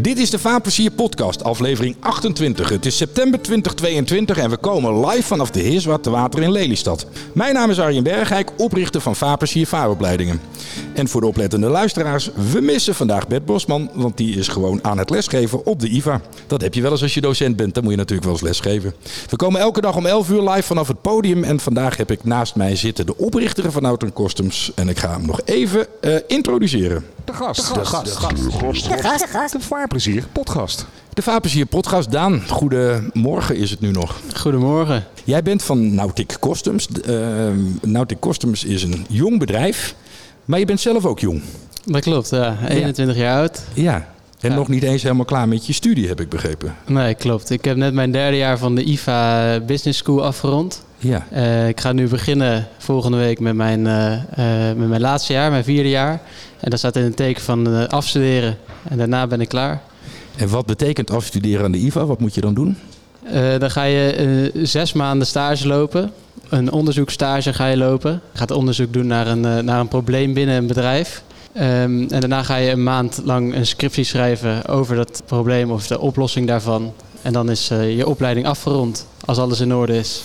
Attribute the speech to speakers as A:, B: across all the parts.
A: Dit is de Vaarplezier podcast, aflevering 28. Het is september 2022 en we komen live vanaf de Heerswart te Water in Lelystad. Mijn naam is Arjen Bergijk, oprichter van Vaarplezier Vaaropleidingen. En voor de oplettende luisteraars, we missen vandaag Bert Bosman, want die is gewoon aan het lesgeven op de IVA. Dat heb je wel eens als je docent bent, dan moet je natuurlijk wel eens lesgeven. We komen elke dag om 11 uur live vanaf het podium en vandaag heb ik naast mij zitten de oprichter van Outer Customs. En ik ga hem nog even uh, introduceren.
B: De gast.
C: De gast. De gast.
B: De gast. De gast. De vaarplezier podcast.
A: De Vaarplezier podcast. Daan, goedemorgen is het nu nog.
D: Goedemorgen.
A: Jij bent van Nautic Customs. Uh, Nautic Customs is een jong bedrijf, maar je bent zelf ook jong.
D: Dat klopt, ja. 21
A: ja.
D: jaar oud.
A: Ja, en ja. nog niet eens helemaal klaar met je studie, heb ik begrepen.
D: Nee, klopt. Ik heb net mijn derde jaar van de IVA Business School afgerond.
A: Ja.
D: Uh, ik ga nu beginnen volgende week met mijn, uh, uh, met mijn laatste jaar, mijn vierde jaar. En dat staat in het teken van afstuderen. En daarna ben ik klaar.
A: En wat betekent afstuderen aan de IVA? Wat moet je dan doen?
D: dan ga je zes maanden stage lopen. Een onderzoekstage ga je lopen. Je gaat onderzoek doen naar een, naar een probleem binnen een bedrijf. Um, en daarna ga je een maand lang een scriptie schrijven over dat probleem of de oplossing daarvan. En dan is uh, je opleiding afgerond als alles in orde is.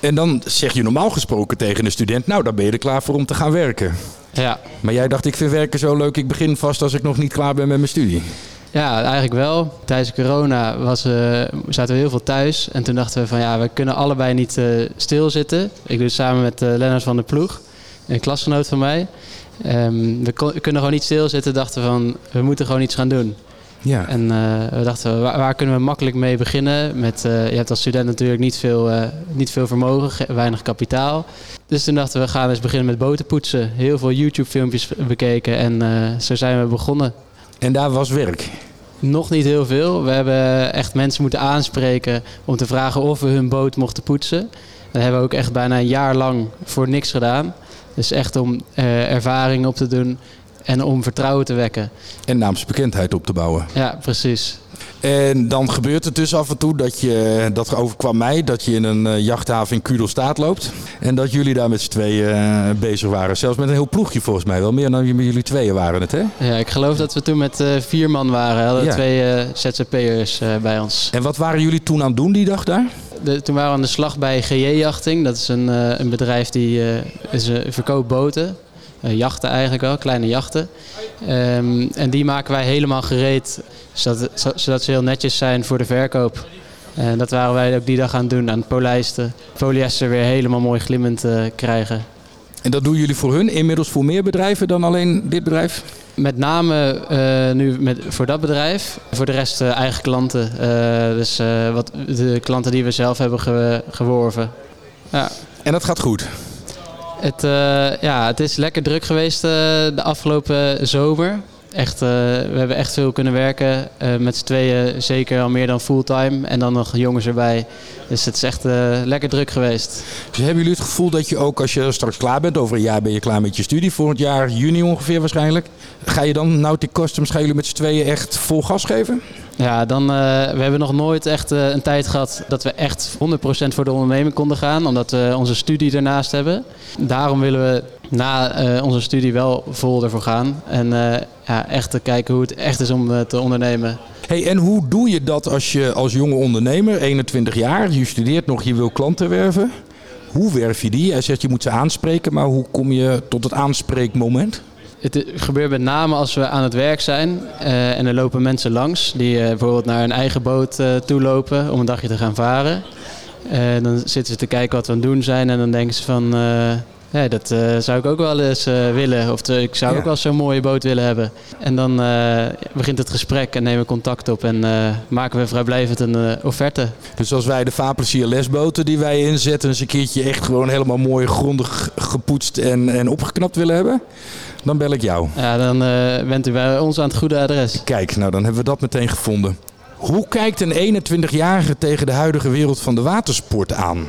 A: En dan zeg je normaal gesproken tegen een student: Nou, dan ben je er klaar voor om te gaan werken.
D: Ja.
A: Maar jij dacht: Ik vind werken zo leuk, ik begin vast als ik nog niet klaar ben met mijn studie.
D: Ja, eigenlijk wel. Tijdens corona was, uh, zaten we heel veel thuis. En toen dachten we: van ja, we kunnen allebei niet uh, stilzitten. Ik doe het samen met uh, Lennart van der Ploeg, een klasgenoot van mij. Um, we, kon, we, kunnen gewoon niet stilzitten. Dachten van, we moeten gewoon iets gaan doen.
A: Ja.
D: En we dachten, waar, waar, kunnen we makkelijk mee beginnen? Met, je hebt als student natuurlijk niet veel, niet veel vermogen, weinig kapitaal. Dus toen dachten we, we gaan eens beginnen met boten poetsen. Heel veel YouTube-filmpjes bekeken en zo zijn we begonnen.
A: En daar was werk?
D: Nog niet heel veel. We hebben echt mensen moeten aanspreken om te vragen of we hun boot mochten poetsen. Dat hebben we ook echt bijna een jaar lang voor niks gedaan. Dus echt om uh, ervaring op te doen en om vertrouwen te wekken.
A: En naamsbekendheid op te bouwen.
D: Ja, precies.
A: En dan gebeurt het dus af en toe dat je, dat overkwam mij, dat je in een uh, jachthaven in Kudelstaat loopt. En dat jullie daar met z'n tweeën uh, bezig waren. Zelfs met een heel ploegje volgens mij. Wel meer dan jullie tweeën waren het, hè?
D: Ja, ik geloof dat we toen met uh, vier man waren. Hadden ja. twee ZZP'ers bij ons.
A: En wat waren jullie toen aan het doen die dag daar?
D: De, toen waren we aan de slag bij GJ Jachting. Dat is een, een bedrijf die is, verkoopt boten. jachten eigenlijk wel, kleine jachten. Um, en die maken wij helemaal gereed, zodat, zodat ze heel netjes zijn voor de verkoop. En dat waren wij ook die dag aan het doen, aan het polijsten. Polyester weer helemaal mooi glimmend krijgen.
A: En dat doen jullie voor hun, inmiddels voor meer bedrijven dan alleen dit bedrijf?
D: Met name uh, nu met, voor dat bedrijf. Voor de rest uh, eigen klanten. Uh, dus wat, de klanten die we zelf hebben ge, geworven. Ja.
A: En dat gaat goed?
D: Het, ja, het is lekker druk geweest de afgelopen zomer. Echt, we hebben echt veel kunnen werken. met z'n tweeën zeker al meer dan fulltime. En dan nog jongens erbij. Dus het is echt lekker druk geweest.
A: Dus hebben jullie het gevoel dat je ook als je straks klaar bent, over een jaar ben je klaar met je studie, volgend jaar juni ongeveer waarschijnlijk. Ga je dan Nautic Customs, gaan jullie met z'n tweeën echt vol gas geven?
D: Ja, dan, we hebben nog nooit echt een tijd gehad dat we echt 100% voor de onderneming konden gaan. Omdat we onze studie ernaast hebben. Daarom willen we na uh, onze studie wel vol ervoor gaan. En ja, echt te kijken hoe het echt is om te ondernemen.
A: Hey, en hoe doe je dat als je als jonge ondernemer, 21 jaar, je studeert nog, je wil klanten werven? Hoe werf je die? Hij zegt je moet ze aanspreken, maar hoe kom je tot het aanspreekmoment?
D: Het gebeurt met name als we aan het werk zijn uh, en er lopen mensen langs die uh, bijvoorbeeld naar een eigen boot uh, toe lopen om een dagje te gaan varen. dan zitten ze te kijken wat we aan het doen zijn en dan denken ze van ja, dat uh, zou ik ook wel eens uh, willen. Of ik zou ja. ook wel zo'n mooie boot willen hebben. En dan uh, begint het gesprek en nemen we contact op en maken we vrijblijvend een offerte.
A: Dus als wij de Vaarplezier lesboten die wij inzetten... eens een keertje echt gewoon helemaal mooi grondig gepoetst en, en opgeknapt willen hebben... dan bel ik jou.
D: Ja, dan bent u bij ons aan het goede adres.
A: Kijk, nou dan hebben we dat meteen gevonden. Hoe kijkt een 21-jarige tegen de huidige wereld van de watersport aan?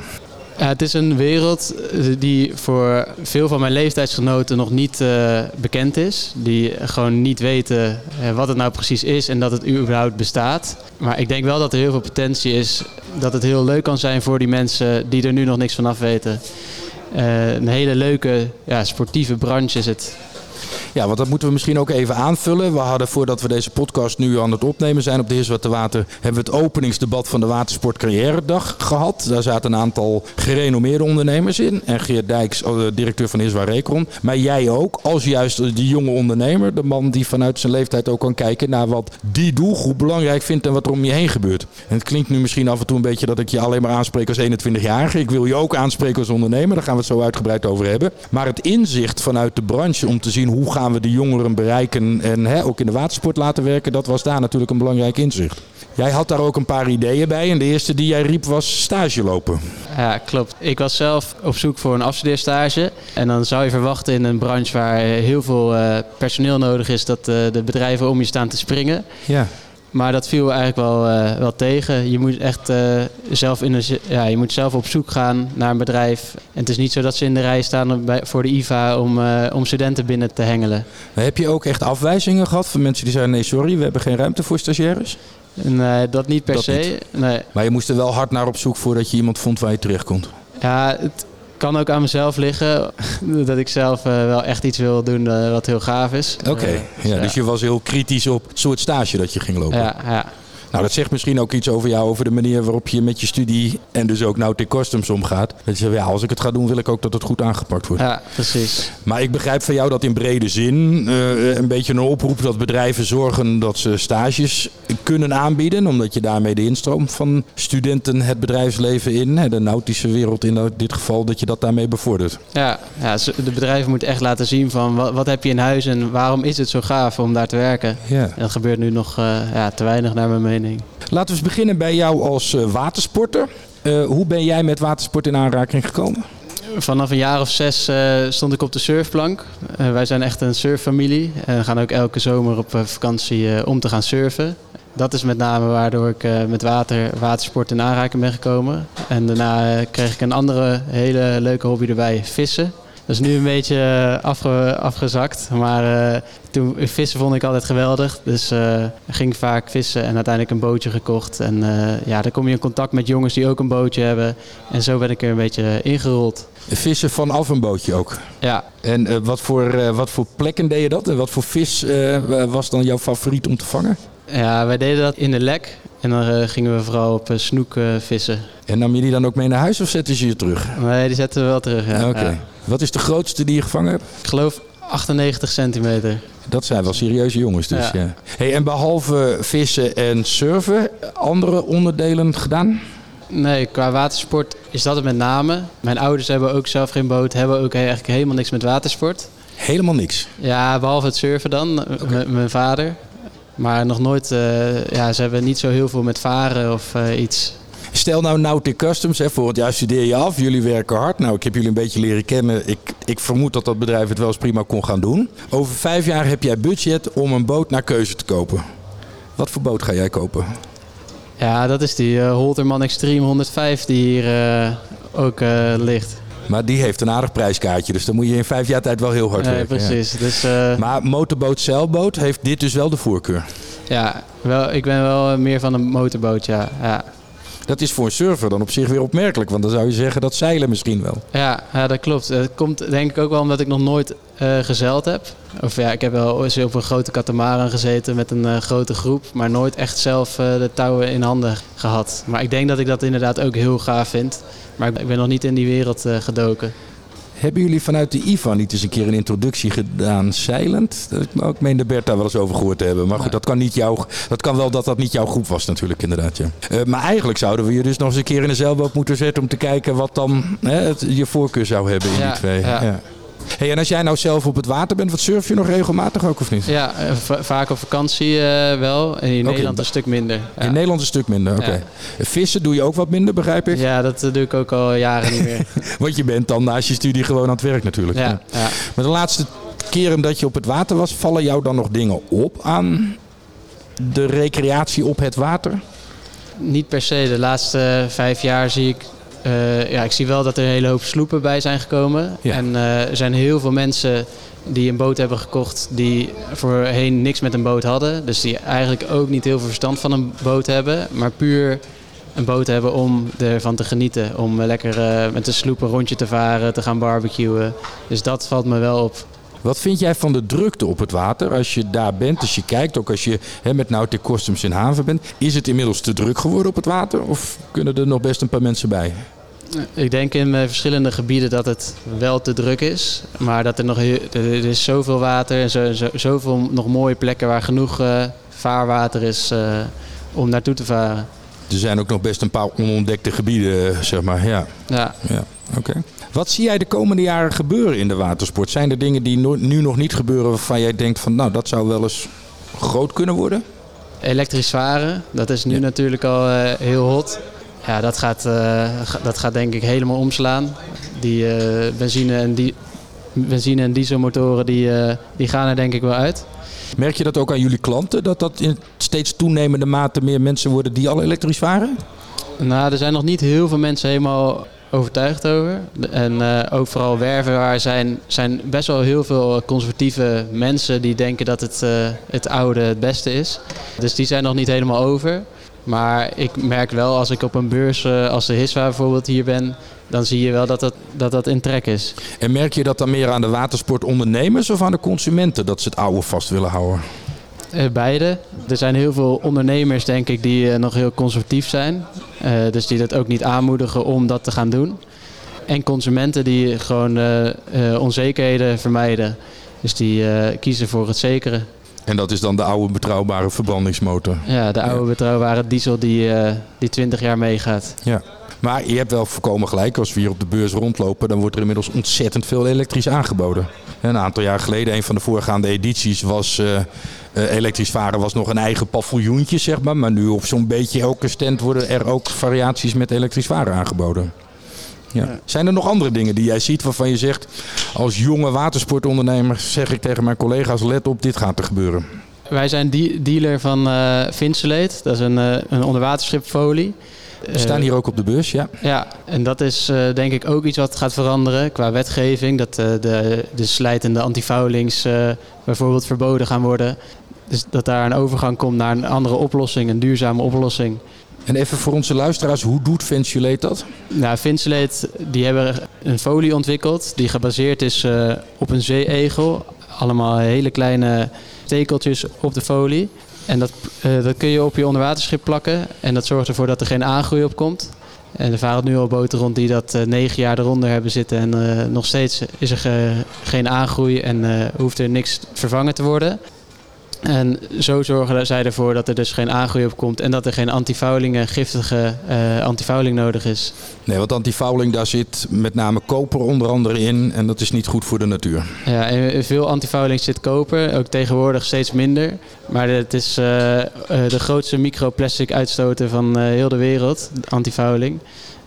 D: Ja, het is een wereld die voor veel van mijn leeftijdsgenoten nog niet uh, bekend is. Die gewoon niet weten wat het nou precies is en dat het überhaupt bestaat. Maar ik denk wel dat er heel veel potentie is. Dat het heel leuk kan zijn voor die mensen die er nu nog niks van af weten. Een hele leuke ja, sportieve branche is het.
A: Ja, want dat moeten we misschien ook even aanvullen. We hadden voordat we deze podcast nu aan het opnemen zijn op de Heerswarte Water, hebben we het openingsdebat van de Watersport Carrière Dag gehad. Daar zaten een aantal gerenommeerde ondernemers in. En Geert Dijks, oh, directeur van Heerswaar Recon. Maar jij ook, als juist die jonge ondernemer, de man die vanuit zijn leeftijd ook kan kijken naar wat die doelgroep belangrijk vindt en wat er om je heen gebeurt. En het klinkt nu misschien af en toe een beetje dat ik je alleen maar aanspreek als 21-jarige. Ik wil je ook aanspreken als ondernemer, daar gaan we het zo uitgebreid over hebben. Maar het inzicht vanuit de branche om te zien hoe gaan we de jongeren bereiken en hè, ook in de watersport laten werken, dat was daar natuurlijk een belangrijk inzicht. Jij had daar ook een paar ideeën bij en de eerste die jij riep was stage lopen.
D: Ja, klopt. Ik was zelf op zoek voor een afstudeerstage. En dan zou je verwachten in een branche waar heel veel uh, personeel nodig is, dat uh, de bedrijven om je staan te springen.
A: Ja.
D: Maar dat viel eigenlijk wel, uh, wel tegen. Je moet echt zelf, in de, ja, je moet zelf op zoek gaan naar een bedrijf. En het is niet zo dat ze in de rij staan bij, voor de IVA om, om studenten binnen te hengelen.
A: Maar heb je ook echt afwijzingen gehad van mensen die zeiden: nee, sorry, we hebben geen ruimte voor stagiaires?
D: Nee, dat niet per
A: Dat
D: se.
A: niet.
D: Nee.
A: Maar je moest er wel hard naar op zoek voordat je iemand vond waar je terecht kon.
D: Ja, het kan ook aan mezelf liggen. Dat ik zelf eh, wel echt iets wil doen eh, wat heel gaaf is.
A: Oké,
D: Eh,
A: ja,
D: ja.
A: dus je was heel kritisch op het soort stage dat je ging lopen.
D: Ja, ja.
A: Nou, dat zegt misschien ook iets over jou, over de manier waarop je met je studie en dus ook Nautic Customs omgaat. Dat je zegt, ja, als ik het ga doen, wil ik ook dat het goed aangepakt wordt.
D: ja, precies.
A: Maar ik begrijp van jou dat in brede zin eh, een beetje een oproep dat bedrijven zorgen dat ze stages kunnen aanbieden. Omdat je daarmee de instroom van studenten het bedrijfsleven in, de nautische wereld in dit geval, dat je dat daarmee bevordert.
D: Ja, ja, de bedrijven moeten echt laten zien van wat, wat heb je in huis en waarom is het zo gaaf om daar te werken.
A: Ja.
D: En dat gebeurt nu nog eh, ja, te weinig naar mijn mening.
A: Laten we eens beginnen bij jou als eh, watersporter. Eh, hoe ben jij met watersport in aanraking gekomen?
D: Vanaf een jaar of zes eh, stond ik op de surfplank. Eh, wij zijn echt een surffamilie en gaan ook elke zomer op vakantie eh, om te gaan surfen. Dat is met name waardoor ik eh, met water, watersport in aanraking ben gekomen. En daarna eh, kreeg ik een andere hele leuke hobby erbij, vissen. Dat is nu een beetje eh, afge- afgezakt, maar eh, toen vissen vond ik altijd geweldig. Dus eh, ging vaak vissen en uiteindelijk een bootje gekocht. En ja, dan kom je in contact met jongens die ook een bootje hebben. En zo ben ik er een beetje ingerold.
A: Vissen vanaf een bootje ook.
D: Ja,
A: En wat, voor, wat voor plekken deed je dat? En wat voor vis was dan jouw favoriet om te vangen?
D: Ja, wij deden dat in de lek. En dan gingen we vooral op snoek vissen.
A: En nam je die dan ook mee naar huis of zetten ze je terug?
D: Nee, die zetten we wel terug. Ja.
A: Oké.
D: Ja.
A: Wat is de grootste die je gevangen hebt?
D: Ik geloof 98 centimeter.
A: Dat zijn wel serieuze jongens dus, ja.
D: Ja.
A: Hey, en behalve vissen en surfen, andere onderdelen gedaan?
D: Nee, qua watersport is dat het met name. Mijn ouders hebben ook zelf geen boot, hebben ook eigenlijk helemaal niks met watersport.
A: Helemaal niks.
D: Ja, behalve het surfen dan, met mijn vader. Maar nog nooit, eh, ja, ze hebben niet zo heel veel met varen of eh, iets.
A: Stel nou Nautic Customs, hè, volgend jaar studeer je af, jullie werken hard. Nou, ik heb jullie een beetje leren kennen. Ik, ik vermoed dat dat bedrijf het wel eens prima kon gaan doen. Over vijf jaar heb jij budget om een boot naar keuze te kopen. Wat voor boot ga jij kopen?
D: Ja, dat is die eh, Holterman Extreme 105 die hier eh, ook eh, ligt.
A: Maar die heeft een aardig prijskaartje, dus dan moet je in vijf jaar tijd wel heel hard
D: Nee,
A: werken. ja.
D: precies. Dus eh,
A: Maar motorboot, zeilboot heeft dit dus wel de voorkeur.
D: ja, wel, ik ben wel meer van een motorboot, ja. ja.
A: Dat is voor een surfer dan op zich weer opmerkelijk, want dan zou je zeggen dat zeilen misschien wel.
D: Ja, ja, dat klopt. Het komt denk ik ook wel omdat ik nog nooit eh, gezeild heb. Of ja, ik heb wel eens op een grote katamaran gezeten met een eh, grote groep, maar nooit echt zelf eh, de touwen in handen gehad. Maar ik denk dat ik dat inderdaad ook heel gaaf vind. Maar ik ben- nog niet in die wereld gedoken.
A: Hebben jullie vanuit de IVA niet eens een keer een introductie gedaan zeilend? Dat ik ook meen de Bert daar wel eens over gehoord te hebben. Maar goed, dat kan, niet jouw, dat kan wel dat dat niet jouw groep was natuurlijk inderdaad. Ja. Eh, maar eigenlijk zouden we je dus nog eens een keer in een zeilboot moeten zetten... om te kijken wat dan hè, het, je voorkeur zou hebben in
D: Ja,
A: die twee.
D: ja.
A: Hey, en als jij nou zelf op het water bent, wat surf je nog regelmatig ook of niet?
D: Ja, eh, va- vaak op vakantie eh, wel. En in Nederland een stuk minder. Ja.
A: In Nederland een stuk minder, oké. Vissen doe je ook wat minder, begrijp ik?
D: Ja, dat eh, doe ik ook al jaren niet meer.
A: Want je bent dan naast je studie gewoon aan het werk natuurlijk.
D: Ja, ja.
A: Maar de laatste keren dat je op het water was, vallen jou dan nog dingen op aan de recreatie op het water?
D: Niet per se. De laatste vijf jaar zie ik. Eh, ja, ik zie wel dat er een hele hoop sloepen bij zijn gekomen.
A: Ja.
D: En eh, er zijn heel veel mensen die een boot hebben gekocht die voorheen niks met een boot hadden. Dus die eigenlijk ook niet heel veel verstand van een boot hebben. Maar puur een boot hebben om ervan te genieten. Om lekker eh, met de sloep een rondje te varen, te gaan barbecuen. Dus dat valt me wel op.
A: Wat vind jij van de drukte op het water? Als je daar bent, als je kijkt, ook als je hè, met Nautic Customs in haven bent. Is het inmiddels te druk geworden op het water? Of kunnen er nog best een paar mensen bij?
D: Ik denk in verschillende gebieden dat het wel te druk is. Maar dat er nog er is zoveel water en zo, zo, zoveel nog mooie plekken waar genoeg uh, vaarwater is uh, om naartoe te varen.
A: Er zijn ook nog best een paar onontdekte gebieden, zeg maar. Ja.
D: Ja.
A: ja. Oké. Wat zie jij de komende jaren gebeuren in de watersport? Zijn er dingen die nu nog niet gebeuren waarvan jij denkt van nou dat zou wel eens groot kunnen worden?
D: Elektrisch varen, dat is nu natuurlijk al uh, heel hot. Ja, dat gaat, uh, dat gaat denk ik helemaal omslaan. Die uh, benzine, en die, benzine en dieselmotoren die, die gaan er denk ik wel uit.
A: Merk je dat ook aan jullie klanten? Dat dat in steeds toenemende mate meer mensen worden die al elektrisch varen?
D: Nou, er zijn nog niet heel veel mensen helemaal overtuigd over. En uh, ook vooral werven zijn, zijn best wel heel veel conservatieve mensen die denken dat het, uh, het oude het beste is. Dus die zijn nog niet helemaal over. Maar ik merk wel als ik op een beurs uh, als de HISWA bijvoorbeeld hier ben, dan zie je wel dat dat, dat dat in trek is.
A: En merk je dat dan meer aan de watersportondernemers of aan de consumenten dat ze het oude vast willen houden?
D: Uh, beide. Er zijn heel veel ondernemers, denk ik, die uh, nog heel conservatief zijn. Dus die dat ook niet aanmoedigen om dat te gaan doen. En consumenten die gewoon onzekerheden vermijden. Dus die kiezen voor het zekere.
A: En dat is dan de oude betrouwbare verbrandingsmotor?
D: Ja, de oude betrouwbare diesel die, die 20 jaar meegaat.
A: Ja. Maar je hebt wel voorkomen gelijk. Als we hier op de beurs rondlopen, dan wordt er inmiddels ontzettend veel elektrisch aangeboden. Een aantal jaar geleden, een van de voorgaande edities, was uh, elektrisch varen was nog een eigen paviljoentje, zeg maar. Maar nu op zo'n beetje elke stand worden er ook variaties met elektrisch varen aangeboden. Ja. Zijn er nog andere dingen die jij ziet waarvan je zegt, als jonge watersportondernemer zeg ik tegen mijn collega's, let op, dit gaat er gebeuren?
D: Wij zijn dealer van uh, Vinsulate, dat is een, uh, een onderwaterschipfolie.
A: We staan hier ook op de bus, ja.
D: Ja, en dat is uh, denk ik ook iets wat gaat veranderen qua wetgeving. Dat uh, de, de slijtende antifoulings uh, bijvoorbeeld verboden gaan worden. Dus dat daar een overgang komt naar een andere oplossing, een duurzame oplossing.
A: En even voor onze luisteraars, hoe doet Vensulate dat?
D: Nou, Vensulate die hebben een folie ontwikkeld die gebaseerd is op een zeeegel. Allemaal hele kleine stekeltjes op de folie. En dat, uh, dat kun je op je onderwaterschip plakken. En dat zorgt ervoor dat er geen aangroei op komt. En er varen nu al boten rond die dat uh, negen jaar eronder hebben zitten. En nog steeds is er ge, geen aangroei en hoeft er niks vervangen te worden. En zo zorgen zij ervoor dat er dus geen aangroei op komt en dat er geen antifouling, giftige uh, antifouling nodig is.
A: Nee, want antifouling, daar zit met name koper onder andere in en dat is niet goed voor de natuur.
D: Ja, in veel antifouling zit koper, ook tegenwoordig steeds minder. Maar het is uh, de grootste microplastic uitstoter van uh, heel de wereld, antifouling.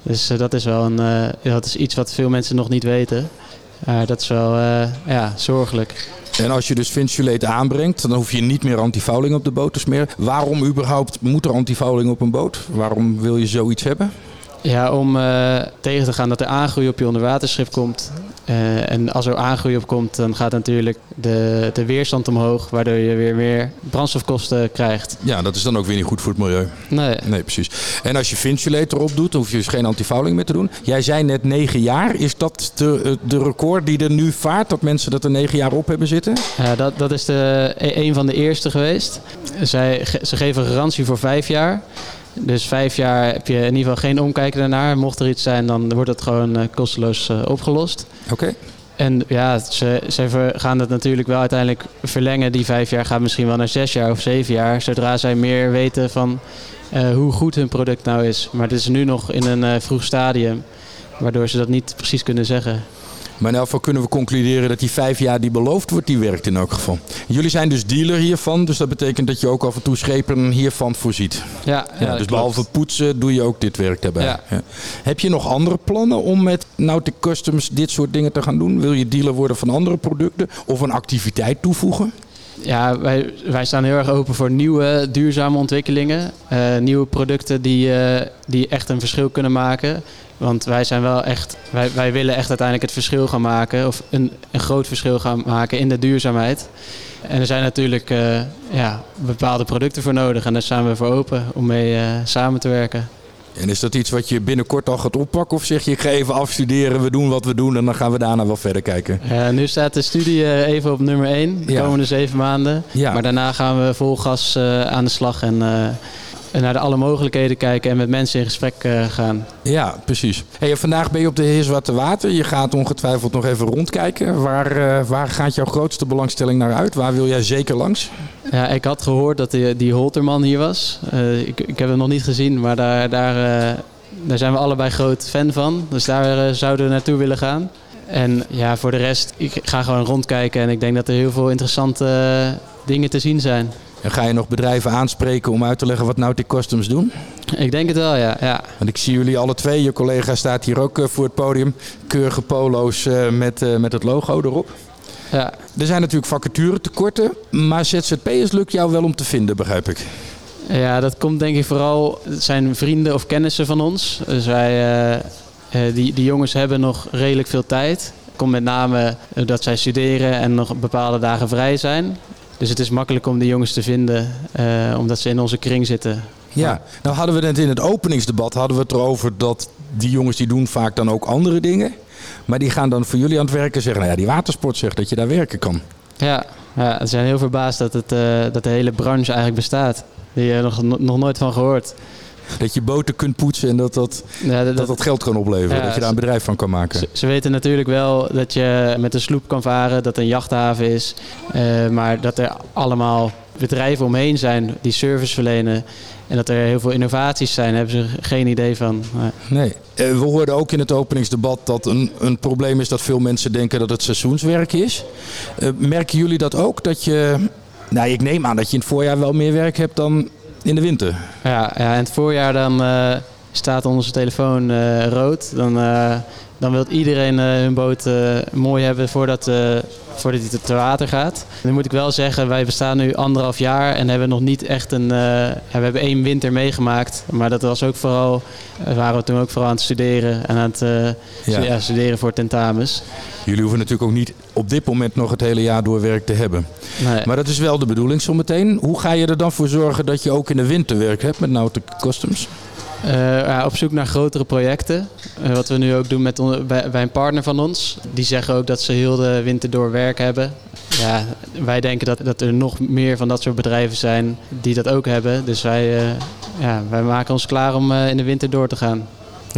D: Dus dat is wel een, dat is iets wat veel mensen nog niet weten. dat is wel ja, zorgelijk.
A: En als je dus Vinsulate aanbrengt, dan hoef je niet meer antifouling op de boot meer. Waarom überhaupt moet er antifouling op een boot? Waarom wil je zoiets hebben?
D: Ja, om uh, tegen te gaan dat er aangroei op je onderwaterschip komt. Uh, en als er aangroei op komt, dan gaat natuurlijk de, de weerstand omhoog, waardoor je weer meer brandstofkosten krijgt.
A: Ja, dat is dan ook weer niet goed voor het milieu.
D: Nee.
A: Nee, precies. En als je Vinsulator erop doet, hoef je dus geen antifouling meer te doen. Jij zei net negen jaar. Is dat de, de record die er nu vaart, dat mensen dat er negen jaar op hebben zitten?
D: Ja, dat, dat is de, een van de eerste geweest. Zij, ze geven garantie voor vijf jaar. Dus vijf jaar heb je in ieder geval geen omkijken daarnaar. Mocht er iets zijn, dan wordt het gewoon uh, kosteloos uh, opgelost.
A: Oké. Okay.
D: En ja, ze, ze gaan het natuurlijk wel uiteindelijk verlengen. Die vijf jaar gaat misschien wel naar zes jaar of zeven jaar. Zodra zij meer weten van uh, hoe goed hun product nou is. Maar het is nu nog in een vroeg stadium. Waardoor ze dat niet precies kunnen zeggen.
A: Maar in elk geval kunnen we concluderen dat die vijf jaar die beloofd wordt, die werkt in elk geval. Jullie zijn dus dealer hiervan, dus dat betekent dat je ook af en toe schepen hiervan voorziet.
D: Ja, ja,
A: ja dus behalve poetsen doe je ook dit werk daarbij. Ja. Ja. Heb je nog andere plannen om met Nautic Customs dit soort dingen te gaan doen? Wil je dealer worden van andere producten of een activiteit toevoegen?
D: Ja, wij, wij staan heel erg open voor nieuwe duurzame ontwikkelingen. Uh, nieuwe producten die, uh, die echt een verschil kunnen maken. Want wij zijn wel echt, wij, wij willen echt uiteindelijk het verschil gaan maken, of een, een groot verschil gaan maken in de duurzaamheid. En er zijn natuurlijk uh, ja, bepaalde producten voor nodig en daar staan we voor open om mee uh, samen te werken.
A: En is dat iets wat je binnenkort al gaat oppakken? Of zeg je, ik ga even afstuderen, we doen wat we doen en dan gaan we daarna wel verder kijken?
D: Ja, nu staat de studie eh, even op nummer 1, de
A: Ja.
D: komende zeven maanden.
A: Ja.
D: Maar daarna gaan we vol gas eh, aan de slag en, eh, en naar de alle mogelijkheden kijken en met mensen in gesprek eh, gaan.
A: Ja, precies. Hey, vandaag ben je op de Heer Zwarte Water. Je gaat ongetwijfeld nog even rondkijken. Waar, eh, waar gaat jouw grootste belangstelling naar uit? Waar wil jij zeker langs?
D: Ja, ik had gehoord dat die, die Holterman hier was. Eh, ik, ik heb hem nog niet gezien, maar daar, daar, eh, daar zijn we allebei groot fan van. Dus daar eh, zouden we naartoe willen gaan. En ja, voor de rest, ik ga gewoon rondkijken en ik denk dat er heel veel interessante eh, dingen te zien zijn.
A: En ga je nog bedrijven aanspreken om uit te leggen wat Nautic Customs doen?
D: Ik denk het wel, ja. ja.
A: Want ik zie jullie alle twee. Je collega staat hier ook eh, voor het podium. Keurige polo's eh, met, eh, met het logo erop.
D: ja.
A: Er zijn natuurlijk vacaturetekorten. Maar ZZP'ers lukt jou wel om te vinden, begrijp ik.
D: Ja, dat komt denk ik vooral, het zijn vrienden of kennissen van ons. Dus wij, die, die jongens hebben nog redelijk veel tijd. Komt met name eh, dat zij studeren en nog bepaalde dagen vrij zijn. Dus het is makkelijk om die jongens te vinden, eh, omdat ze in onze kring zitten.
A: Ja, nou hadden we net in het openingsdebat hadden we het erover dat die jongens die doen vaak dan ook andere dingen. Maar die gaan dan voor jullie aan het werken zeggen, nou ja, die watersport zegt dat je daar werken kan.
D: Ja, ja ze zijn heel verbaasd dat, het, eh, dat de hele branche eigenlijk bestaat. Die je nog, nog nooit van gehoord.
A: Dat je boten kunt poetsen en dat dat,
D: Ja, dat,
A: dat, dat geld kan opleveren. Dat je daar een bedrijf van kan maken.
D: Ze, ze weten natuurlijk wel dat je met een sloep kan varen, dat er een jachthaven is. eh, maar dat er allemaal bedrijven omheen zijn die service verlenen. En dat er heel veel innovaties zijn, daar hebben ze geen idee van. Maar-
A: Nee. Eh, We hoorden ook in het openingsdebat dat een, een probleem is dat veel mensen denken dat het seizoenswerk is. Eh, merken jullie dat ook? Dat je, nou ik neem aan dat je in het voorjaar wel meer werk hebt dan in de winter.
D: Ja, ja, het voorjaar dan eh, staat onze telefoon eh, rood. Dan, eh, dan wil iedereen hun boot mooi hebben voordat, voordat hij te- te water gaat. Nu moet ik wel zeggen, wij bestaan nu anderhalf jaar en hebben nog niet echt een... eh, we hebben één winter meegemaakt, maar dat was ook vooral... waren we toen ook vooral aan het studeren en aan het eh, ja, studeren voor tentamens.
A: Jullie hoeven natuurlijk ook niet op dit moment nog het hele jaar door werk te hebben.
D: Nee.
A: Maar dat is wel de bedoeling zometeen. Hoe ga je er dan voor zorgen dat je ook in de winter werk hebt met Nautic Customs?
D: Eh, op zoek naar grotere projecten. Eh, wat we nu ook doen met bij, een partner van ons. Die zeggen ook dat ze heel de winter door werk hebben. Ja, wij denken dat, dat er nog meer van dat soort bedrijven zijn die dat ook hebben. Dus wij, eh, ja, wij maken ons klaar om in de winter door te gaan.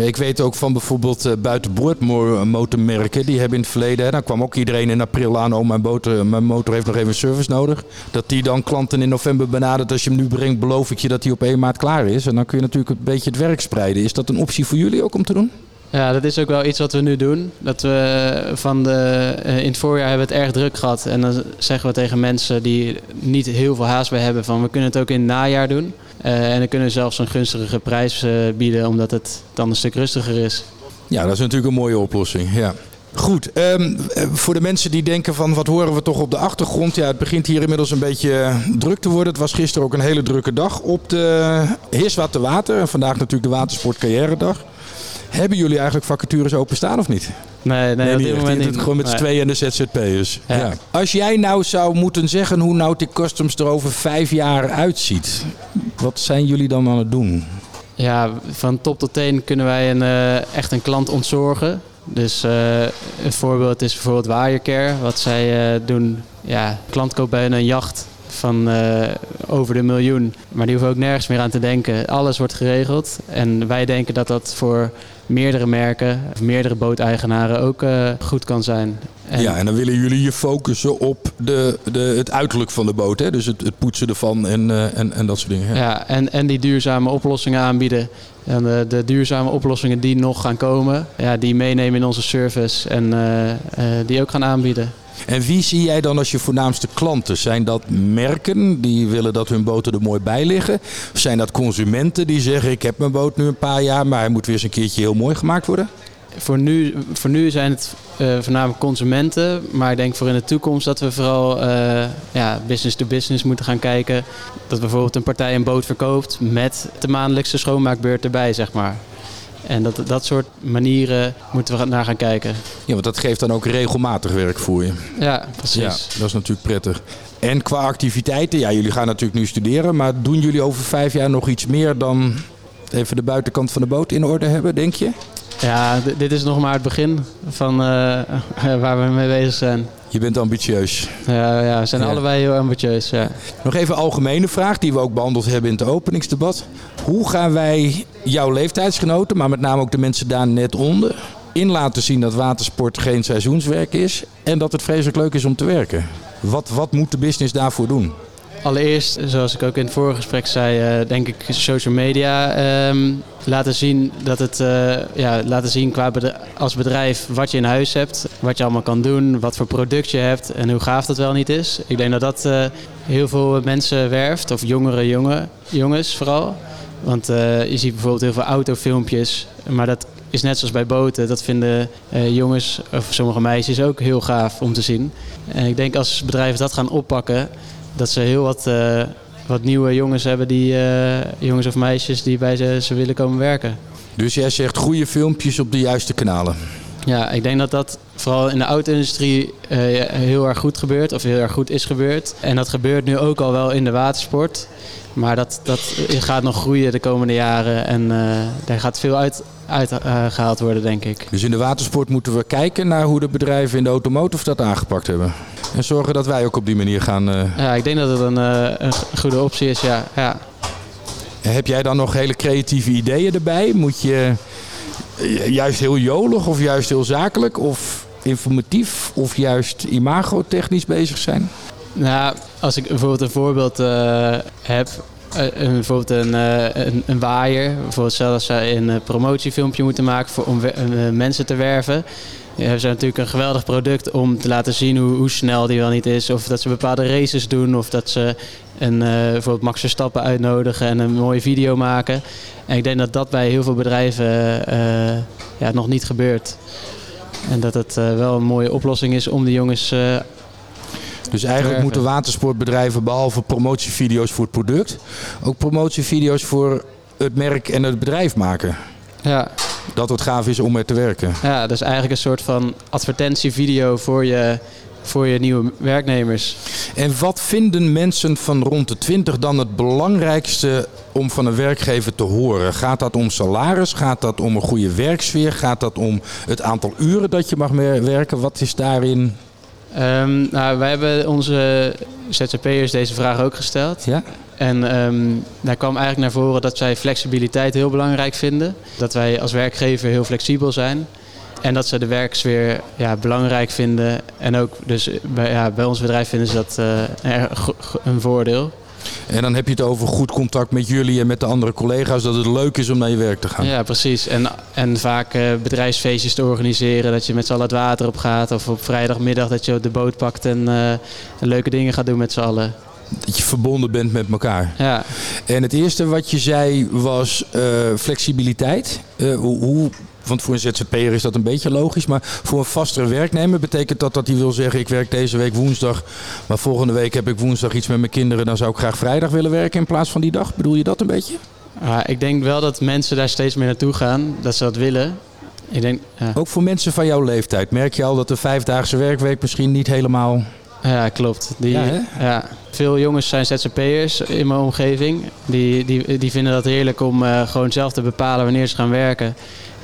A: Ik weet ook van bijvoorbeeld uh, buitenboordmotormerken. Die hebben in het verleden, hè, dan kwam ook iedereen in april aan. Oh, mijn, motor, mijn motor heeft nog even service nodig. Dat die dan klanten in november benadert. Als je hem nu brengt, beloof ik je dat hij op 1 maart klaar is. En dan kun je natuurlijk een beetje het werk spreiden. Is dat een optie voor jullie ook om te doen?
D: Ja, dat is ook wel iets wat we nu doen. Dat we van de, eh, in het voorjaar hebben we het erg druk gehad. En dan zeggen we tegen mensen die niet heel veel haast bij hebben van we kunnen het ook in het najaar doen. Uh, en dan kunnen we zelfs een gunstigere prijs uh, bieden omdat het dan een stuk rustiger is.
A: Ja, dat is natuurlijk een mooie oplossing. Ja. Goed, um, voor de mensen die denken van wat horen we toch op de achtergrond. Ja, het begint hier inmiddels een beetje druk te worden. Het was gisteren ook een hele drukke dag op de Heerswater Water. En vandaag natuurlijk de Watersport Carrière Dag. Hebben jullie eigenlijk vacatures openstaan of niet?
D: Nee, nee, nee op dit moment niet.
A: Gewoon met z'n nee. tweeën en de ZZP'ers. Ja. ja. Als jij nou zou moeten zeggen hoe Nautic Customs er over vijf jaar uitziet. Wat zijn jullie dan aan het doen?
D: Ja, van top tot teen kunnen wij een, uh, echt een klant ontzorgen. Dus uh, een voorbeeld is bijvoorbeeld Wirecare. Wat zij uh, doen, ja, klant koopt bij een jacht van uh, over de miljoen. Maar die hoeven ook nergens meer aan te denken. Alles wordt geregeld. En wij denken dat dat voor meerdere merken, meerdere booteigenaren ook uh, goed kan zijn.
A: En ja, en dan willen jullie je focussen op de, de, het uiterlijk van de boot. Hè? Dus het, het poetsen ervan en, uh, en, en dat soort dingen.
D: Ja, ja en, en die duurzame oplossingen aanbieden. En de, de, duurzame oplossingen die nog gaan komen, ja, die meenemen in onze service en uh, die ook gaan aanbieden.
A: En wie zie jij dan als je voornaamste klanten? Zijn dat merken die willen dat hun boten er mooi bij liggen? Of zijn dat consumenten die zeggen: Ik heb mijn boot nu een paar jaar, maar hij moet weer eens een keertje heel mooi gemaakt worden?
D: Voor nu, voor nu zijn het uh, voornamelijk consumenten. Maar ik denk voor in de toekomst dat we vooral uh, ja, business to business moeten gaan kijken. Dat bijvoorbeeld een partij een boot verkoopt met de maandelijkse schoonmaakbeurt erbij, zeg maar. En dat, dat soort manieren moeten we naar gaan kijken.
A: Ja, want dat geeft dan ook regelmatig werk voor je.
D: Ja, precies.
A: Ja, dat is natuurlijk prettig. En qua activiteiten, ja, jullie gaan natuurlijk nu studeren, maar doen jullie over vijf jaar nog iets meer dan Even de buitenkant van de boot in orde hebben, denk je?
D: Ja, dit is nog maar het begin van uh, waar we mee bezig zijn.
A: Je bent ambitieus.
D: Ja, ja we zijn allebei heel ambitieus. Ja.
A: Nog even een algemene vraag die we ook behandeld hebben in het openingsdebat. Hoe gaan wij jouw leeftijdsgenoten, maar met name ook de mensen daar net onder, in laten zien dat watersport geen seizoenswerk is en dat het vreselijk leuk is om te werken? Wat, wat moet de business daarvoor doen?
D: Allereerst, zoals ik ook in het vorige gesprek zei, uh, denk ik social media ehm, laten zien dat het uh, ja, laten zien qua als bedrijf wat je in huis hebt, wat je allemaal kan doen, wat voor product je hebt en hoe gaaf dat wel niet is. Ik denk dat dat uh, heel veel mensen werft, of jongere jongen, jongens vooral. Want je ziet bijvoorbeeld heel veel autofilmpjes, maar dat is net zoals bij boten. Dat vinden jongens of sommige meisjes ook heel gaaf om te zien. En ik denk als bedrijven dat gaan oppakken, dat ze heel wat, uh, wat nieuwe jongens hebben, die, uh, jongens of meisjes die bij ze, ze willen komen werken.
A: Dus jij zegt goede filmpjes op de juiste kanalen?
D: Ja, ik denk dat dat vooral in de auto-industrie uh, heel erg goed gebeurt, of heel erg goed is gebeurd. En dat gebeurt nu ook al wel in de watersport. Maar dat, dat gaat nog groeien de komende jaren en uh, daar gaat veel uit, uitgehaald worden, denk ik.
A: Dus in de watersport moeten we kijken naar hoe de bedrijven in de automotive dat aangepakt hebben. En zorgen dat wij ook op die manier gaan. Uh...
D: Ja, ik denk dat het een, uh, een goede optie is, ja. ja.
A: Heb jij dan nog hele creatieve ideeën erbij? Moet je juist heel jolig of juist heel zakelijk of informatief of juist imagotechnisch bezig zijn?
D: Nou, als ik bijvoorbeeld een voorbeeld uh, heb, uh, bijvoorbeeld een, een, een, waaier, bijvoorbeeld zelfs zij een promotiefilmpje moeten maken voor, om mensen te werven. Ja, we zijn natuurlijk een geweldig product om te laten zien hoe, hoe, snel die wel niet is. Of dat ze bepaalde races doen. Of dat ze een, bijvoorbeeld Max Verstappen uitnodigen en een mooie video maken. En ik denk dat dat bij heel veel bedrijven ja, nog niet gebeurt. En dat het wel een mooie oplossing is om de jongens
A: dus eigenlijk moeten watersportbedrijven behalve promotievideo's voor het product, ook promotievideo's voor het merk en het bedrijf maken.
D: Ja.
A: Dat het gaaf is om mee te werken.
D: Ja, dus eigenlijk een soort van advertentievideo voor je, voor je nieuwe werknemers.
A: En wat vinden mensen van rond de 20 dan het belangrijkste om van een werkgever te horen? Gaat dat om salaris? Gaat dat om een goede werksfeer? Gaat dat om het aantal uren dat je mag werken? Wat is daarin
D: Um, nou, wij hebben onze ZZP'ers deze vraag ook gesteld.
A: Ja.
D: En um, daar kwam eigenlijk naar voren dat zij flexibiliteit heel belangrijk vinden. Dat wij als werkgever heel flexibel zijn. En dat ze de werksfeer ja, belangrijk vinden. En ook dus bij, ja, bij ons bedrijf vinden ze dat uh, een voordeel.
A: En dan heb je het over goed contact met jullie en met de andere collega's, dat het leuk is om naar je werk te gaan.
D: Ja, precies. En, en vaak uh, bedrijfsfeestjes te organiseren, dat je met z'n allen het water op gaat. Of op vrijdagmiddag dat je de boot pakt en uh, leuke dingen gaat doen met z'n allen.
A: Dat je verbonden bent met elkaar.
D: Ja.
A: En het eerste wat je zei was uh, flexibiliteit. hoe, hoe want voor een ZZP'er is dat een beetje logisch. Maar voor een vastere werknemer betekent dat dat hij wil zeggen: ik werk deze week woensdag. Maar volgende week heb ik woensdag iets met mijn kinderen. Dan zou ik graag vrijdag willen werken in plaats van die dag. Bedoel je dat een beetje?
D: Ja, ik denk wel dat mensen daar steeds meer naartoe gaan. Dat ze dat willen. Ik denk.
A: Ook voor mensen van jouw leeftijd. Merk je al dat de vijfdaagse werkweek misschien niet helemaal
D: ja, klopt. Die, ja, ja, Veel jongens zijn ZZP'ers in mijn omgeving. Die, die, die vinden dat heerlijk om uh, gewoon zelf te bepalen wanneer ze gaan werken.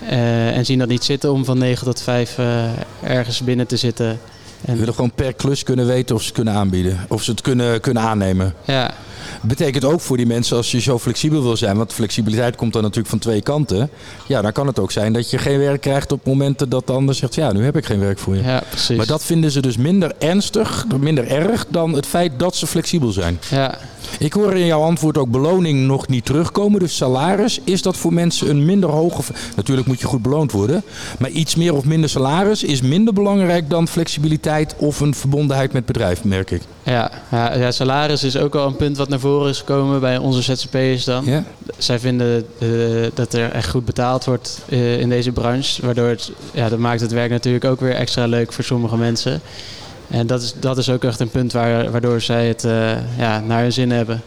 D: Uh, en zien dat niet zitten om van 9 tot 5 uh, ergens binnen te zitten.
A: En... We willen gewoon per klus kunnen weten of ze het kunnen aanbieden. Of ze het kunnen, kunnen aannemen.
D: Ja.
A: Betekent ook voor die mensen als je zo flexibel wil zijn. Want flexibiliteit komt dan natuurlijk van twee kanten. Ja, dan kan het ook zijn dat je geen werk krijgt op momenten dat de ander zegt... ja, nu heb ik geen werk voor je.
D: Ja, precies.
A: Maar dat vinden ze dus minder ernstig, minder erg dan het feit dat ze flexibel zijn.
D: Ja.
A: Ik hoor in jouw antwoord ook beloning nog niet terugkomen. Dus salaris, is dat voor mensen een minder hoge... Natuurlijk moet je goed beloond worden. Maar iets meer of minder salaris is minder belangrijk dan flexibiliteit of een verbondenheid met bedrijf, merk ik.
D: Ja, ja, ja salaris is ook wel een punt wat naar voren is gekomen bij onze ZZP'ers dan.
A: Ja?
D: Zij vinden uh, dat er echt goed betaald wordt uh, in deze branche. Waardoor het, ja, dat maakt het werk natuurlijk ook weer extra leuk voor sommige mensen. En dat is, dat is ook echt een punt waar, waardoor zij het uh, ja, naar hun zin hebben.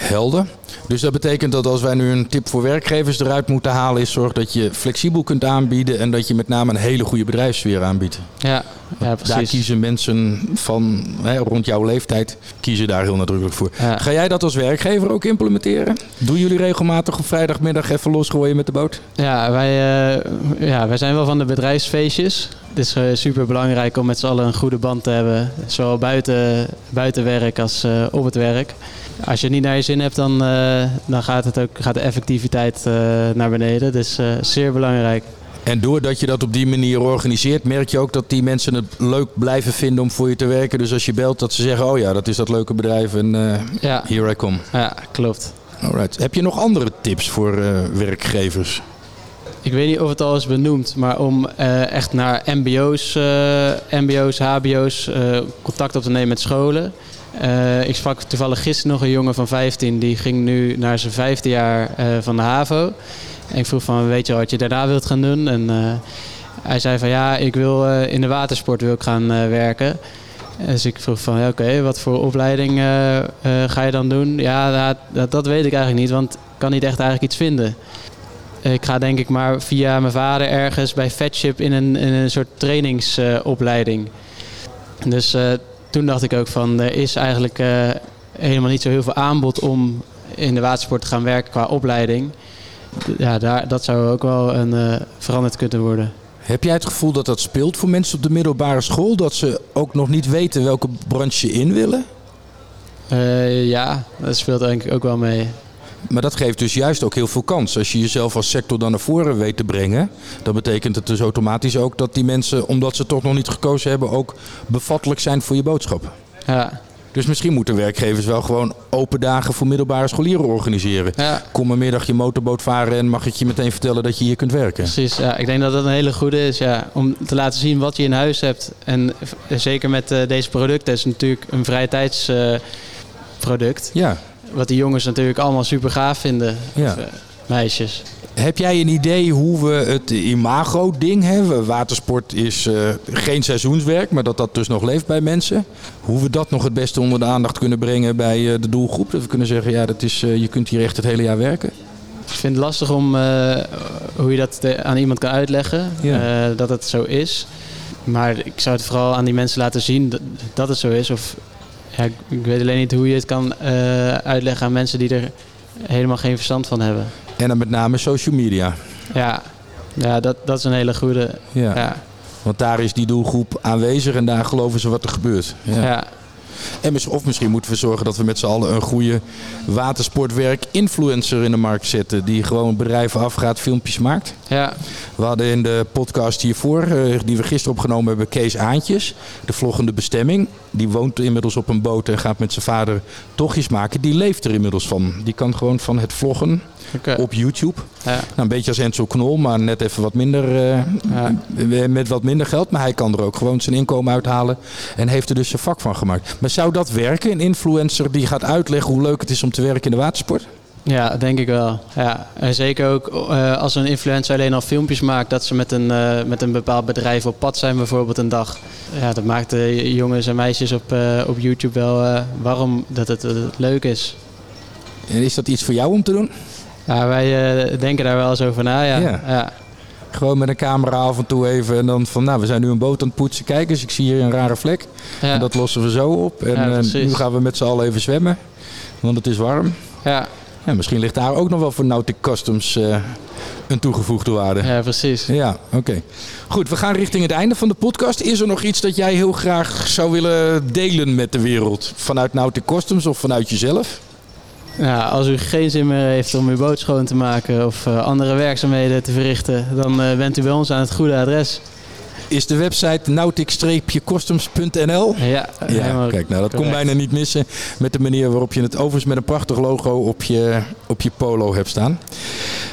A: Helder. Dus dat betekent dat als wij nu een tip voor werkgevers eruit moeten halen, is zorg dat je flexibel kunt aanbieden en dat je met name een hele goede bedrijfsfeer aanbiedt.
D: Ja, Ja,
A: Daar
D: precies.
A: kiezen mensen van hè, rond jouw leeftijd kiezen daar heel nadrukkelijk voor.
D: Ja.
A: Ga jij dat als werkgever ook implementeren? Doen jullie regelmatig op vrijdagmiddag even losgooien met de boot?
D: Ja, wij, eh, ja, wij zijn wel van de bedrijfsfeestjes. Het is super belangrijk om met z'n allen een goede band te hebben. Zowel buiten, buiten werk als eh, op het werk. Als je het niet naar je zin hebt, dan, eh, dan gaat, het ook, gaat de effectiviteit eh, naar beneden. Dus eh, zeer belangrijk.
A: En doordat je dat op die manier organiseert, merk je ook dat die mensen het leuk blijven vinden om voor je te werken. Dus als je belt, dat ze zeggen: Oh ja, dat is dat leuke bedrijf en eh
D: Ja,
A: here I come.
D: ja klopt.
A: Alright. Heb je nog andere tips voor eh, werkgevers?
D: Ik weet niet of het al is benoemd, maar om eh, echt naar MBO's, eh, MBO's HBO's eh, contact op te nemen met scholen. Ik sprak toevallig gisteren nog een jongen van 15, die ging nu naar zijn vijfde jaar van de HAVO. En ik vroeg van, weet je wat je daarna wilt gaan doen? En hij zei van, ja, ik wil in de watersport wil ik gaan werken. Dus ik vroeg van, ja, oké, wat voor opleiding ga je dan doen? Ja, dat, dat weet ik eigenlijk niet, want ik kan niet echt eigenlijk iets vinden. Ik ga denk ik maar via mijn vader ergens bij Fatship in een, in een soort trainingsopleiding. dus eh, toen dacht ik ook van, er is eigenlijk eh, helemaal niet zo heel veel aanbod om in de watersport te gaan werken qua opleiding. Ja, daar, dat zou ook wel een, eh, veranderd kunnen worden.
A: Heb jij het gevoel dat dat speelt voor mensen op de middelbare school? Dat ze ook nog niet weten welke branche ze in willen?
D: Ja, dat speelt denk ik ook wel mee.
A: Maar dat geeft dus juist ook heel veel kans. Als je jezelf als sector dan naar voren weet te brengen, dan betekent het dus automatisch ook dat die mensen, omdat ze toch nog niet gekozen hebben, ook bevattelijk zijn voor je boodschap.
D: Ja,
A: Dus misschien moeten werkgevers wel gewoon open dagen voor middelbare scholieren organiseren.
D: ja
A: Kom een middag je motorboot varen en mag ik je meteen vertellen dat je hier kunt werken.
D: precies. Ja, ik denk dat dat een hele goede is ja, om te laten zien wat je in huis hebt. En zeker met eh, deze producten is het natuurlijk een vrije tijdsproduct.
A: Ja.
D: Wat die jongens natuurlijk allemaal super gaaf vinden.
A: Ja.
D: Of, eh, meisjes.
A: Heb jij een idee hoe we het imago-ding hebben? Watersport is eh, geen seizoenswerk, maar dat dat dus nog leeft bij mensen. Hoe we dat nog het beste onder de aandacht kunnen brengen bij eh, de doelgroep. Dat we kunnen zeggen, ja, dat is, je kunt hier echt het hele jaar werken.
D: Ik vind het lastig om hoe je dat aan iemand kan uitleggen.
A: Ja.
D: dat het zo is. Maar ik zou het vooral aan die mensen laten zien dat, dat het zo is. Of, ja, ik, ik weet alleen niet hoe je het kan eh, uitleggen aan mensen die er helemaal geen verstand van hebben.
A: En dan met name social media.
D: Ja, ja dat, dat is een hele goede.
A: Ja.
D: Ja,
A: Want daar is die doelgroep aanwezig en daar geloven ze wat er gebeurt. Ja.
D: ja.
A: En of misschien moeten we zorgen dat we met z'n allen een goede watersportwerk-influencer in de markt zetten. Die gewoon bedrijven afgaat, filmpjes maakt.
D: ja.
A: We hadden in de podcast hiervoor, eh, die we gisteren opgenomen hebben, Kees Aantjes. De vloggende bestemming. Die woont inmiddels op een boot en gaat met zijn vader tochtjes maken. Die leeft er inmiddels van. Die kan gewoon van het vloggen op YouTube.
D: Ja.
A: Nou, een beetje als Enzo Knol, maar net even wat minder, eh,
D: Ja.
A: met wat minder geld. Maar hij kan er ook gewoon zijn inkomen uithalen en heeft er dus zijn vak van gemaakt. Maar zou dat werken, een influencer die gaat uitleggen hoe leuk het is om te werken in de watersport?
D: Ja, denk ik wel. Ja. En zeker ook eh, als een influencer alleen al filmpjes maakt, dat ze met een, eh, met een bepaald bedrijf op pad zijn, bijvoorbeeld een dag. Ja, dat maakt de jongens en meisjes op, eh, op YouTube wel warm dat het, leuk is.
A: En is dat iets voor jou om te doen?
D: Ja, wij denken daar wel eens over na. Ja.
A: Ja.
D: Ja.
A: Gewoon met een camera af en toe even en dan van, nou, we zijn nu een boot aan het poetsen. Kijk eens, ik zie hier een rare vlek.
D: Ja.
A: En dat lossen we zo op. En nu gaan we met z'n allen even zwemmen, want het is warm.
D: Ja.
A: Ja, misschien ligt daar ook nog wel voor Nautic Customs eh, een toegevoegde waarde.
D: ja, precies.
A: Ja, oké. Goed, we gaan richting het einde van de podcast. Is er nog iets dat jij heel graag zou willen delen met de wereld? Vanuit Nautic Customs of vanuit jezelf?
D: Ja, als u geen zin meer heeft om uw boot schoon te maken of eh, andere werkzaamheden te verrichten, dan eh, bent u bij ons aan het goede adres.
A: Is de website nautic-customs.nl?
D: Ja,
A: Ja, kijk, nou dat kon bijna niet missen met de manier waarop je het overigens met een prachtig logo op je, op je polo hebt staan.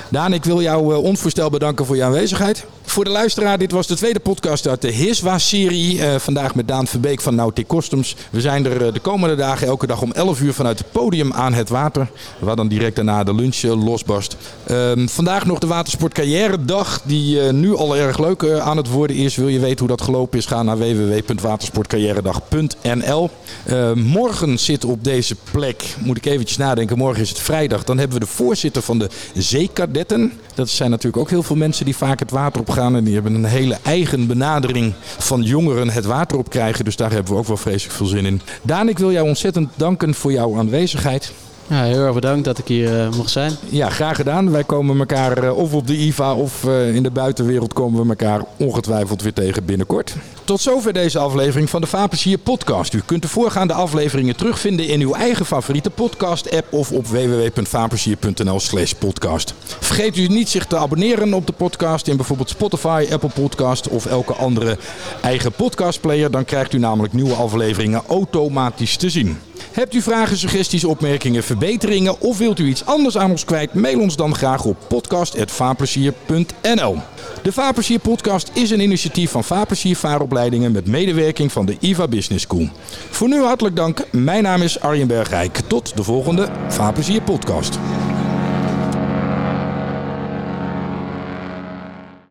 A: Daan, ik wil jou eh, onvoorstelbaar bedanken voor je aanwezigheid. Voor de luisteraar, dit was de tweede podcast uit de Hiswa-serie. Eh, vandaag met Daan Verbeek van Nautic Customs. We zijn er eh, de komende dagen elke dag om 11 uur vanuit het podium aan het water. Waar dan direct daarna de lunch losbarst. Ehm, vandaag nog de Watersport Carrière Dag. Die eh, nu al erg leuk aan het worden is. Wil je weten hoe dat gelopen is? Ga naar www.watersportcarrièredag.nl Eh, Morgen zit op deze plek, moet ik eventjes nadenken. Morgen is het vrijdag. Dan hebben we de voorzitter van de zeekadetten. Dat zijn natuurlijk ook heel veel mensen die vaak het water op gaan. Gaan. En die hebben een hele eigen benadering van jongeren het water op krijgen. Dus daar hebben we ook wel vreselijk veel zin in. Daan, ik wil jou ontzettend danken voor jouw aanwezigheid.
D: Ja, heel erg bedankt dat ik hier uh, mocht zijn.
A: Ja, graag gedaan. Wij komen elkaar uh, of op de IVA of uh, in de buitenwereld komen we elkaar ongetwijfeld weer tegen binnenkort. Tot zover deze aflevering van de Vapensier podcast. U kunt de voorgaande afleveringen terugvinden in uw eigen favoriete podcast app of op www.vapensier.nl slash podcast. Vergeet u niet zich te abonneren op de podcast in bijvoorbeeld Spotify, Apple Podcast of elke andere eigen podcastplayer. Dan krijgt u namelijk nieuwe afleveringen automatisch te zien. Hebt u vragen, suggesties, opmerkingen, verbeteringen of wilt u iets anders aan ons kwijt? Mail ons dan graag op podcast.vaarplezier.nl De Vaarplezier podcast is een initiatief van Vaarplezier Vaaropleidingen met medewerking van de IVA Business School. Voor nu hartelijk dank. Mijn naam is Arjen Bergrijk. Tot de volgende Vaarplezier podcast.